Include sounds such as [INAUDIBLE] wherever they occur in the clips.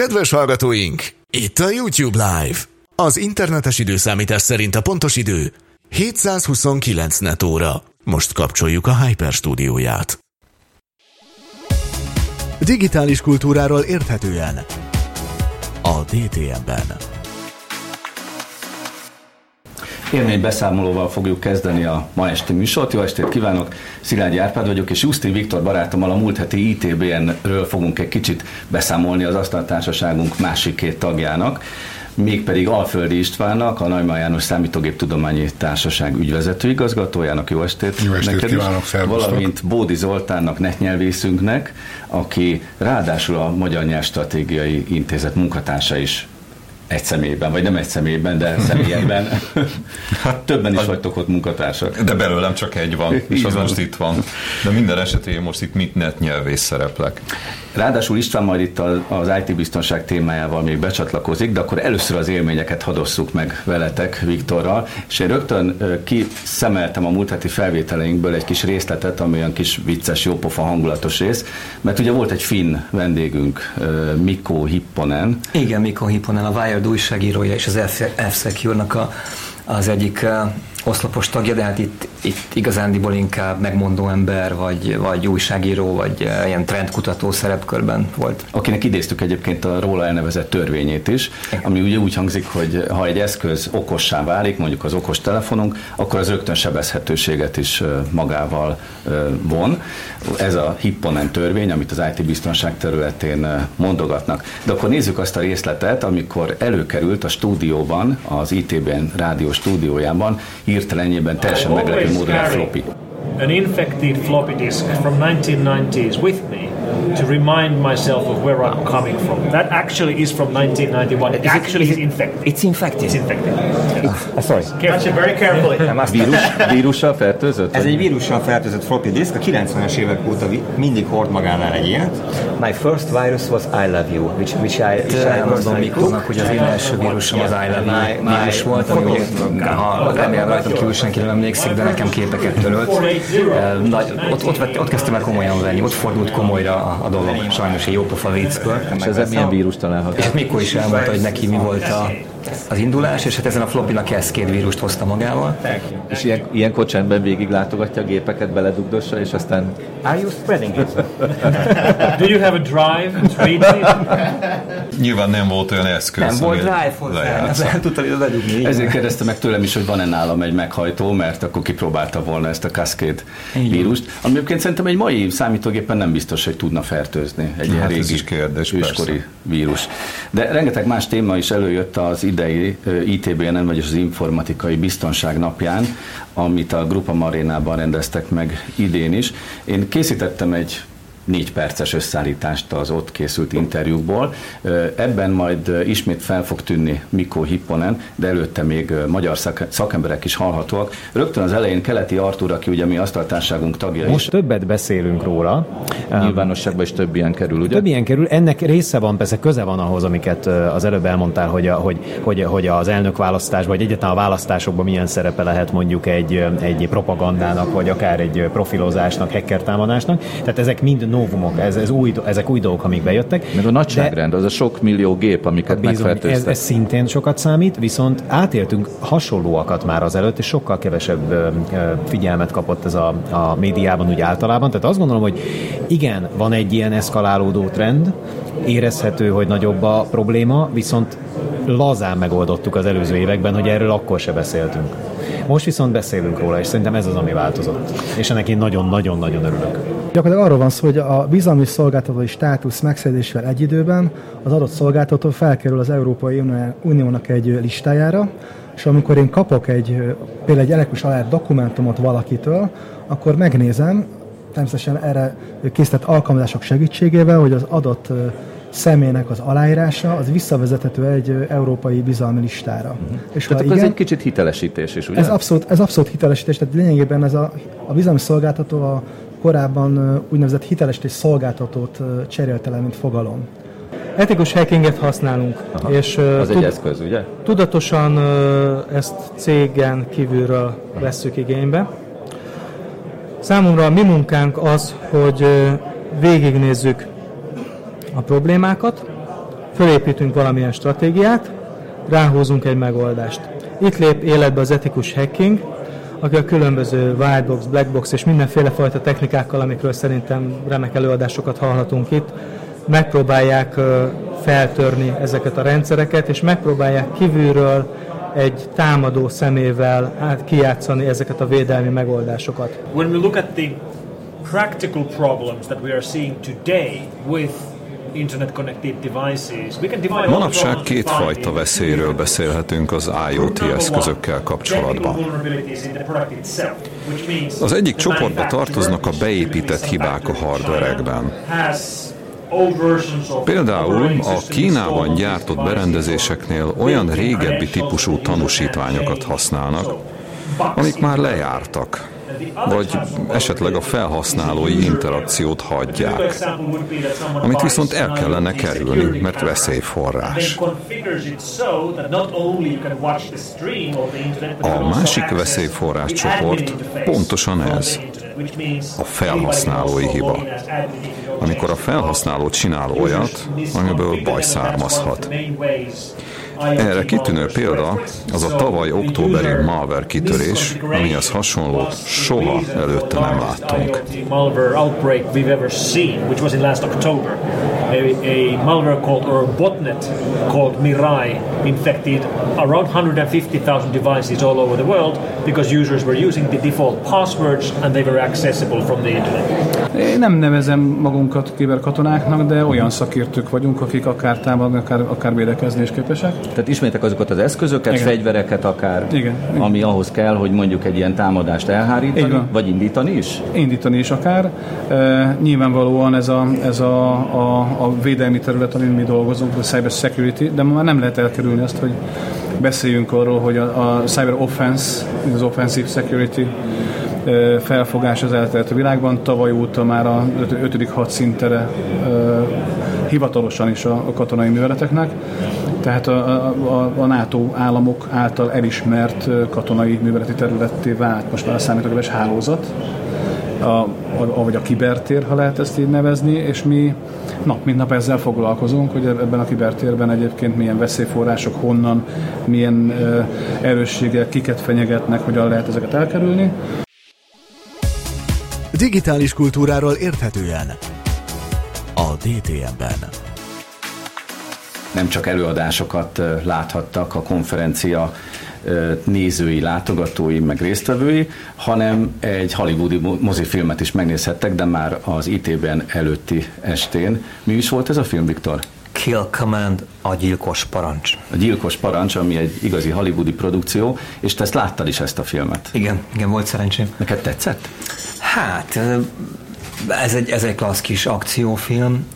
Kedves hallgatóink! Itt a YouTube Live. Az internetes időszámítás szerint a pontos idő 729 net óra. Most kapcsoljuk a Hyper stúdióját. Digitális kultúráról érthetően a DTM-ben. Élmény beszámolóval fogjuk kezdeni a ma esti műsort. Jó estét kívánok! Szilágyi Árpád vagyok, és Jusztin Viktor barátommal a múlt heti ITBN-ről fogunk egy kicsit beszámolni az asztaltársaságunk másik két tagjának mégpedig Alföldi Istvánnak, a Neumann János Számítógép Tudományi Társaság ügyvezető igazgatójának, jó estét, jó estét neked kívánok, is, valamint Bódi Zoltánnak, netnyelvészünknek, aki ráadásul a Magyar Nyelvstratégiai Intézet munkatársa is egy személyben, vagy nem egy személyben, de személyekben. [LAUGHS] Hát, Többen is vagytok ott munkatársak. De belőlem csak egy van, és az van. most itt van. De minden esetén most itt mit net nyelvész szereplek. Ráadásul István majd itt az IT biztonság témájával még becsatlakozik, de akkor először az élményeket hadosszuk meg veletek Viktorral, és én rögtön kiszemeltem a múlt heti felvételeinkből egy kis részletet, ami olyan kis vicces, jópofa hangulatos rész, mert ugye volt egy finn vendégünk, Mikko Hipponen. Igen, Mikko Hipponen, a Wired újságírója és az F-Secure-nak a, az egyik oszlopos tagja, de hát itt, itt igazándiból inkább megmondó ember, vagy, vagy újságíró, vagy uh, ilyen trendkutató szerepkörben volt. Akinek idéztük egyébként a róla elnevezett törvényét is, Igen. ami ugye úgy hangzik, hogy ha egy eszköz okossá válik, mondjuk az okos telefonunk, akkor az rögtön sebezhetőséget is magával von. Ez a Hipponen törvény, amit az IT biztonság területén mondogatnak. De akkor nézzük azt a részletet, amikor előkerült a stúdióban, az ITBN rádió stúdiójában, hirtelenjében teljesen meglepő módon egy floppy. An infected floppy disk from 1990s with me to remind myself of where I'm coming from. That actually is from 1991. It is actually is infected. It's infected. It's infected. Uh, sorry. It very carefully. Vírus, vírussal fertőzött? Ez egy vírussal fertőzött floppy disk. A 90-es évek óta mindig hord magánál egy ilyet. My first virus was I love you, which, which I, which I mondom Mikónak, hogy az én első vírusom az I love you vírus volt, ami remélem rajtam kívül senki nem emlékszik, de nekem képeket törölt. Ott, ott, ott, ott kezdtem el komolyan venni, ott fordult komolyra a, a dolog, sajnos egy jópofa viccből. És ez milyen vírus található? És Mikko is elmondta, hogy neki mi volt a, az indulás, és hát ezen a floppy Cascade vírust hozta magával. És ilyen, ilyenkor csendben végig látogatja a gépeket, beledugdossa, és aztán... Are you spreading it? [LAUGHS] Do you have a drive? Nyilván nem volt olyan eszköz. Nem volt drive hozzá, nem tudta ledugni. Ezért kérdezte meg tőlem is, hogy van-e nálam egy meghajtó, mert akkor kipróbálta volna ezt a Cascade vírust. Ami egyébként szerintem egy mai számítógépen nem biztos, hogy tudna fertőzni egy ilyen hát régi is kérdés, őskori vírus. De rengeteg más téma is előjött az idei ITBN-en, vagyis az Informatikai Biztonság napján, amit a Grupa Marénában rendeztek meg idén is. Én készítettem egy négy perces összeállítást az ott készült interjúkból. Ebben majd ismét fel fog tűnni Mikó Hipponen, de előtte még magyar szakemberek is hallhatóak. Rögtön az elején Keleti Artur, aki ugye mi asztaltárságunk tagja Most is. többet beszélünk róla. Nyilvánosságban is több ilyen kerül, ugye? Több ilyen kerül. Ennek része van, persze köze van ahhoz, amiket az előbb elmondtál, hogy, a, hogy, hogy, hogy az elnök választás, vagy egyáltalán a választásokban milyen szerepe lehet mondjuk egy, egy propagandának, vagy akár egy profilozásnak, hacker támadásnak. Tehát ezek mind novumok, ez, ez új, ezek új dolgok, amik bejöttek. Meg a nagyságrend, de, az a sok millió gép, amiket megfertőztek. Ez, ez szintén sokat számít, viszont átéltünk hasonlóakat már az előtt, és sokkal kevesebb figyelmet kapott ez a, a médiában úgy általában. Tehát azt gondolom, hogy igen, van egy ilyen eszkalálódó trend, érezhető, hogy nagyobb a probléma, viszont lazán megoldottuk az előző években, hogy erről akkor se beszéltünk. Most viszont beszélünk róla, és szerintem ez az, ami változott. És ennek én nagyon-nagyon-nagyon örülök. Gyakorlatilag arról van szó, hogy a bizalmi szolgáltatói státusz megszedésével egy időben az adott szolgáltató felkerül az Európai Uniónak egy listájára, és amikor én kapok egy, például egy elektronikus alár dokumentumot valakitől, akkor megnézem, természetesen erre készített alkalmazások segítségével, hogy az adott személynek az aláírása, az visszavezethető egy európai bizalmi listára. Uh-huh. És tehát igen, ez egy kicsit hitelesítés is, ugye? Ez abszolút, ez abszolút hitelesítés, tehát lényegében ez a, a bizalmi szolgáltató a korábban úgynevezett hitelesítés szolgáltatót cserélte le, mint fogalom. Etikus hackinget használunk. Aha, és, az tud, egy eszköz, ugye? Tudatosan ezt cégen kívülről vesszük igénybe. Számomra a mi munkánk az, hogy végignézzük a problémákat, fölépítünk valamilyen stratégiát, ráhúzunk egy megoldást. Itt lép életbe az etikus hacking, aki a különböző whitebox, blackbox és mindenféle fajta technikákkal, amikről szerintem remek előadásokat hallhatunk itt, megpróbálják feltörni ezeket a rendszereket, és megpróbálják kívülről egy támadó szemével át kijátszani ezeket a védelmi megoldásokat. When we look at the practical problems that we are seeing today with Manapság kétfajta veszélyről beszélhetünk az IoT eszközökkel kapcsolatban. Az egyik csoportba tartoznak a beépített hibák a hardverekben. Például a Kínában gyártott berendezéseknél olyan régebbi típusú tanúsítványokat használnak, amik már lejártak vagy esetleg a felhasználói interakciót hagyják, amit viszont el kellene kerülni, mert veszélyforrás. A másik veszélyforrás csoport pontosan ez, a felhasználói hiba. Amikor a felhasználó csinál olyat, amiből baj származhat. Erre kitűnő példa az a tavaly októberi malware kitörés, amihez hasonló soha előtte nem láttunk. A, malware called or botnet called Mirai infected around 150,000 devices all over the world because users were using the default passwords and they were accessible from the internet. Én nem nevezem magunkat kiberkatonáknak, de olyan szakértők vagyunk, akik akár támadni, akár, akár védekezni is képesek. Tehát ismétek azokat az eszközöket, Igen. fegyvereket akár, Igen. ami Igen. ahhoz kell, hogy mondjuk egy ilyen támadást elhárítani, vagy indítani is? Indítani is akár. E, nyilvánvalóan ez a, ez a, a, a védelmi terület, amin mi dolgozunk, a cyber security, de már nem lehet elkerülni azt, hogy beszéljünk arról, hogy a, a cyber offense, az offensive security felfogás az eltelt világban. Tavaly óta már a 5. hadszintere hivatalosan is a, katonai műveleteknek. Tehát a, a, a NATO államok által elismert katonai műveleti területté vált most már a számítógépes hálózat, a, a, vagy a kibertér, ha lehet ezt így nevezni, és mi nap mint nap ezzel foglalkozunk, hogy ebben a kibertérben egyébként milyen veszélyforrások honnan, milyen erősségek, kiket fenyegetnek, hogyan lehet ezeket elkerülni. Digitális kultúráról érthetően a DTM-ben. Nem csak előadásokat láthattak a konferencia nézői, látogatói, meg résztvevői, hanem egy hollywoodi mozifilmet is megnézhettek, de már az ITB-en előtti estén. Mi is volt ez a film, Viktor? Kill Command, a gyilkos parancs. A gyilkos parancs, ami egy igazi hollywoodi produkció, és te ezt láttad is ezt a filmet. Igen, igen, volt szerencsém. Neked tetszett? Hát, ez egy, ez egy klassz kis akciófilm.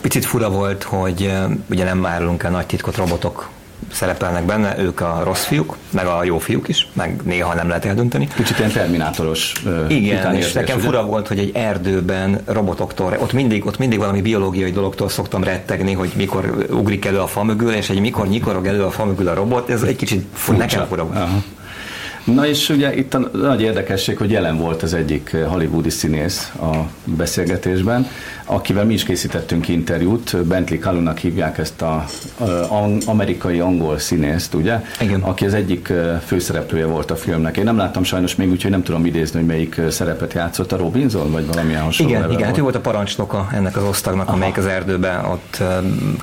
Picit fura volt, hogy ugye nem árulunk el nagy titkot, robotok szerepelnek benne, ők a rossz fiúk, meg a jó fiúk is, meg néha nem lehet eldönteni. Kicsit ilyen terminátoros Igen, és nekem ugye? fura volt, hogy egy erdőben robotoktól, ott mindig, ott mindig valami biológiai dologtól szoktam rettegni, hogy mikor ugrik elő a fa mögül, és egy mikor nyikorog elő a fa mögül a robot, ez egy kicsit fura, nekem fura volt. Aha. Na és ugye itt a nagy érdekesség, hogy jelen volt az egyik hollywoodi színész a beszélgetésben, akivel mi is készítettünk interjút, Bentley Kalunak hívják ezt a, a amerikai angol színészt, ugye? Igen. Aki az egyik főszereplője volt a filmnek. Én nem láttam sajnos még, úgyhogy nem tudom idézni, hogy melyik szerepet játszott a Robinson, vagy valamilyen hasonló. Igen, igen, hát ő volt a parancsnoka ennek az osztagnak, Aha. amelyik az erdőben ott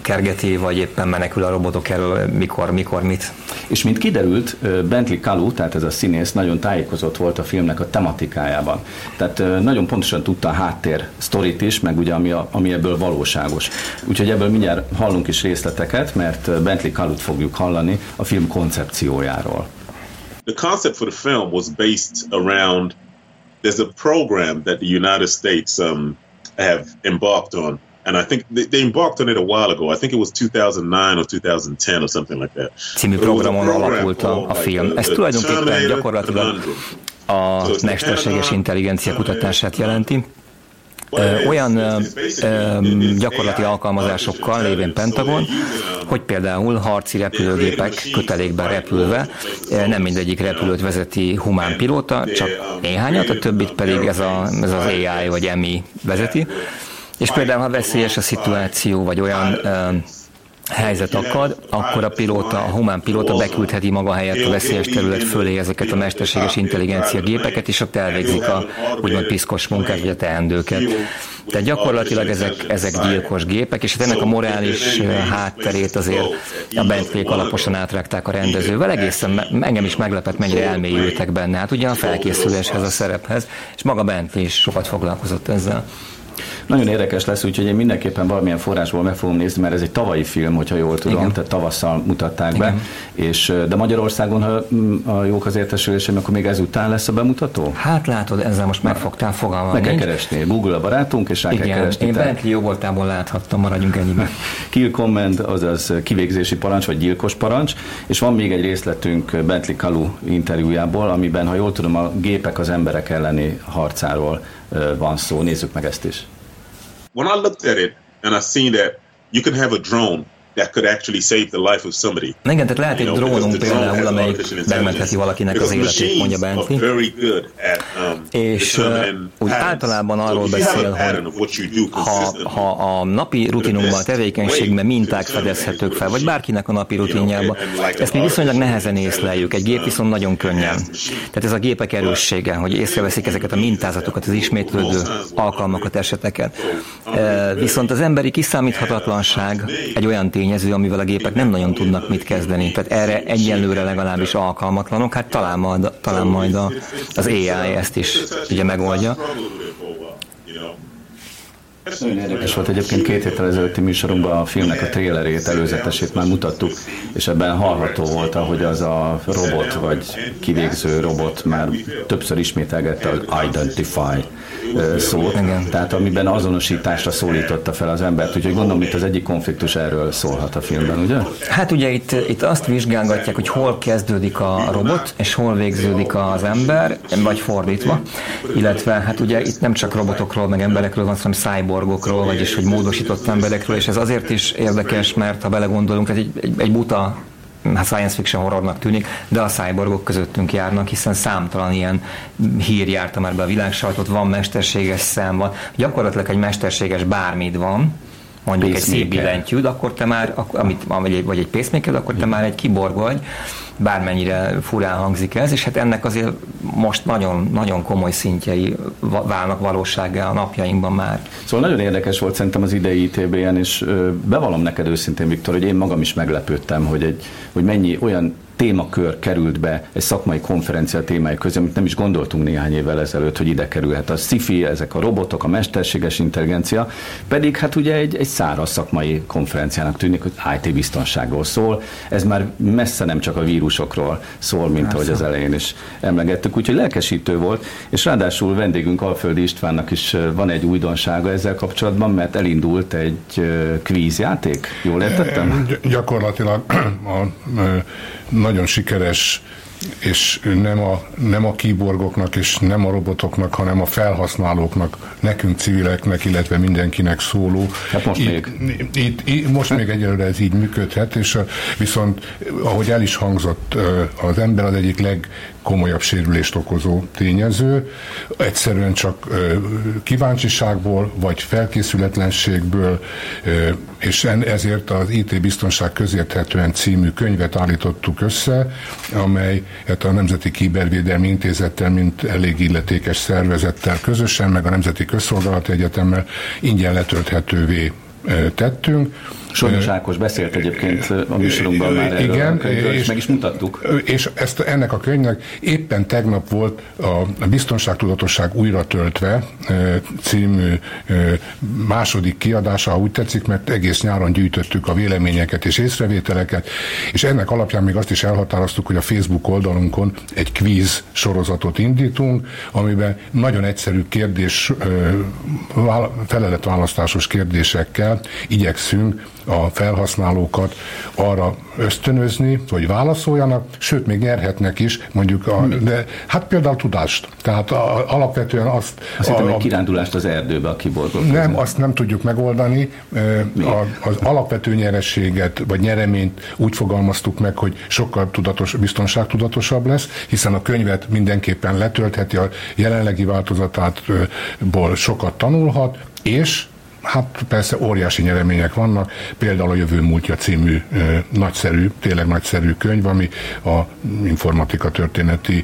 kergeti, vagy éppen menekül a robotok elől, mikor, mikor, mit. És mint kiderült, Bentley Kalu, tehát ez a színész nagyon tájékozott volt a filmnek a tematikájában. Tehát nagyon pontosan tudta a háttér sztorit is, meg ugye ami, a, ami ebből valóságos. Úgyhogy ebből mindjárt hallunk is részleteket, mert Bentley Kalut fogjuk hallani a film koncepciójáról. The concept for the film was based around there's a program that the United States um, have embarked on and I think they, they embarked on it a while ago. I think it was 2009 or 2010 or something like that. Című programon alapult a, a film. Ez tulajdonképpen gyakorlatilag a mesterséges intelligencia kutatását jelenti. Olyan gyakorlati alkalmazásokkal lévén Pentagon, hogy például harci repülőgépek kötelékben repülve nem mindegyik repülőt vezeti humán pilóta, csak néhányat, a többit pedig ez, a, ez az AI vagy MI vezeti És például, ha veszélyes a szituáció, vagy olyan helyzet akad, akkor a pilóta, a humán pilóta beküldheti maga helyett a veszélyes terület fölé ezeket a mesterséges intelligencia gépeket, és ott elvégzik a úgymond piszkos munkát, vagy a teendőket. Tehát gyakorlatilag ezek, ezek gyilkos gépek, és hát ennek a morális hátterét azért a Bentley alaposan átrágták a rendezővel. Egészen engem is meglepett, mennyire elmélyültek benne. Hát ugye a felkészüléshez, a szerephez, és maga Bentley is sokat foglalkozott ezzel. Nagyon érdekes lesz, úgyhogy én mindenképpen valamilyen forrásból meg fogom nézni, mert ez egy tavalyi film, hogyha jól tudom, Igen. tehát tavasszal mutatták Igen. be. És, de Magyarországon, ha mm, a jók az értesülésem, akkor még ezután lesz a bemutató? Hát látod, ezzel most megfogtál fogalmam. Meg kell keresni. Google a barátunk, és rá Igen. kell keresni. Én Bentley voltából láthattam, maradjunk ennyiben. [LAUGHS] Kill Command, azaz kivégzési parancs, vagy gyilkos parancs, és van még egy részletünk Bentley Kalu interjújából, amiben, ha jól tudom, a gépek az emberek elleni harcáról van szó. Nézzük meg ezt is. when I looked at it and I seen that you can have a drone that could actually save the life of somebody. Igen, tehát lehet egy drónunk például, amely megmentheti valakinek az életét, mondja Bentley. Um, és uh, úgy általában arról beszél, hogy ha, ha a napi rutinunkban, a tevékenységben minták fedezhetők fel, vagy bárkinek a napi rutinjában, ezt mi viszonylag nehezen észleljük, egy gép viszont nagyon könnyen. Tehát ez a gépek erőssége, hogy észreveszik ezeket a mintázatokat, az ismétlődő alkalmakat, eseteket. Uh, viszont az emberi kiszámíthatatlanság egy olyan tényező, amivel a gépek nem nagyon tudnak mit kezdeni. Tehát erre egyenlőre legalábbis alkalmatlanok, hát talán majd, talán majd a, az AI ezt is ugye megoldja. Nagyon érdekes volt egyébként két héttel ezelőtti műsorunkban a filmnek a trélerét, előzetesét már mutattuk, és ebben hallható volt, hogy az a robot, vagy kivégző robot már többször ismételgette az Identify szót, Igen. tehát amiben azonosításra szólította fel az embert, úgyhogy gondolom itt az egyik konfliktus erről szólhat a filmben, ugye? Hát ugye itt, itt azt vizsgálgatják, hogy hol kezdődik a robot, és hol végződik az ember, vagy fordítva, illetve hát ugye itt nem csak robotokról, meg emberekről van, hanem cyborgokról, vagyis hogy módosított emberekről, és ez azért is érdekes, mert ha belegondolunk, ez egy, egy, egy buta science fiction horrornak tűnik, de a cyborgok közöttünk járnak, hiszen számtalan ilyen hír járta már be a világsajtot, van mesterséges szem, van, gyakorlatilag egy mesterséges bármit van, mondjuk egy szép billentyűd, akkor te már, amit, vagy, egy, vagy egy pacemaker, akkor te már egy kiborg vagy, bármennyire furán hangzik ez, és hát ennek azért most nagyon, nagyon komoly szintjei válnak valósággá a napjainkban már. Szóval nagyon érdekes volt szerintem az idei ITB-en, és bevallom neked őszintén, Viktor, hogy én magam is meglepődtem, hogy, egy, hogy mennyi olyan témakör került be egy szakmai konferencia témája közé, amit nem is gondoltunk néhány évvel ezelőtt, hogy ide kerülhet. A sci ezek a robotok, a mesterséges intelligencia, pedig hát ugye egy, egy száraz szakmai konferenciának tűnik, hogy IT biztonságról szól. Ez már messze nem csak a vírusokról szól, mint Persze. ahogy az elején is emlegettük, úgyhogy lelkesítő volt, és ráadásul vendégünk Alföldi Istvánnak is van egy újdonsága ezzel kapcsolatban, mert elindult egy kvízjáték, jól értettem? Gyakorlatilag a, a, nagyon sikeres és nem a, nem a kiborgoknak és nem a robotoknak, hanem a felhasználóknak, nekünk civileknek, illetve mindenkinek szóló. Hát most itt, még. Itt, itt, most még egyelőre ez így működhet, és viszont ahogy el is hangzott, az ember az egyik legkomolyabb sérülést okozó tényező. Egyszerűen csak kíváncsiságból, vagy felkészületlenségből, és ezért az IT Biztonság közérthetően című könyvet állítottuk össze, amely hát a Nemzeti Kibervédelmi Intézettel, mint elég illetékes szervezettel közösen, meg a Nemzeti Közszolgálati Egyetemmel ingyen letölthetővé tettünk. Soros Ákos beszélt egyébként a műsorunkban már erről igen, könyvről, és, meg is mutattuk. És ezt, ennek a könyvnek éppen tegnap volt a Biztonságtudatosság újra töltve című második kiadása, ha úgy tetszik, mert egész nyáron gyűjtöttük a véleményeket és észrevételeket, és ennek alapján még azt is elhatároztuk, hogy a Facebook oldalunkon egy quiz sorozatot indítunk, amiben nagyon egyszerű kérdés, feleletválasztásos kérdésekkel igyekszünk a felhasználókat arra ösztönözni, hogy válaszoljanak, sőt, még nyerhetnek is, mondjuk, a, de, hát például tudást. Tehát a, alapvetően azt... Azt a, a, egy kirándulást az erdőbe a kiborgok. Nem, azt nem tudjuk megoldani. A, az alapvető nyerességet, vagy nyereményt úgy fogalmaztuk meg, hogy sokkal tudatos, biztonságtudatosabb lesz, hiszen a könyvet mindenképpen letöltheti, a jelenlegi változatátból sokat tanulhat, és Hát persze óriási nyeremények vannak, például a Jövő múltja című nagyszerű, tényleg nagyszerű könyv, ami a informatika történeti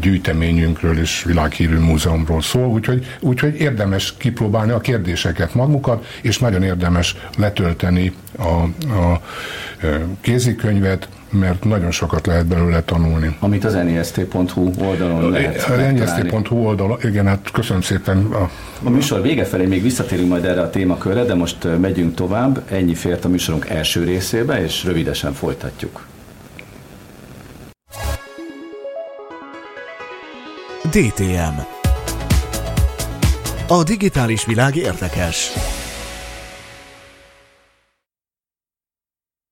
gyűjteményünkről és világhírű múzeumról szól, úgyhogy, úgyhogy érdemes kipróbálni a kérdéseket magukat, és nagyon érdemes letölteni a, a kézikönyvet, mert nagyon sokat lehet belőle tanulni. Amit az nest.hu oldalon lehet Az nest.hu oldalon, igen, hát köszönöm szépen. A, a műsor vége felé még visszatérünk majd erre a témakörre, de most megyünk tovább. Ennyi fért a műsorunk első részébe, és rövidesen folytatjuk. DTM A digitális világ érdekes.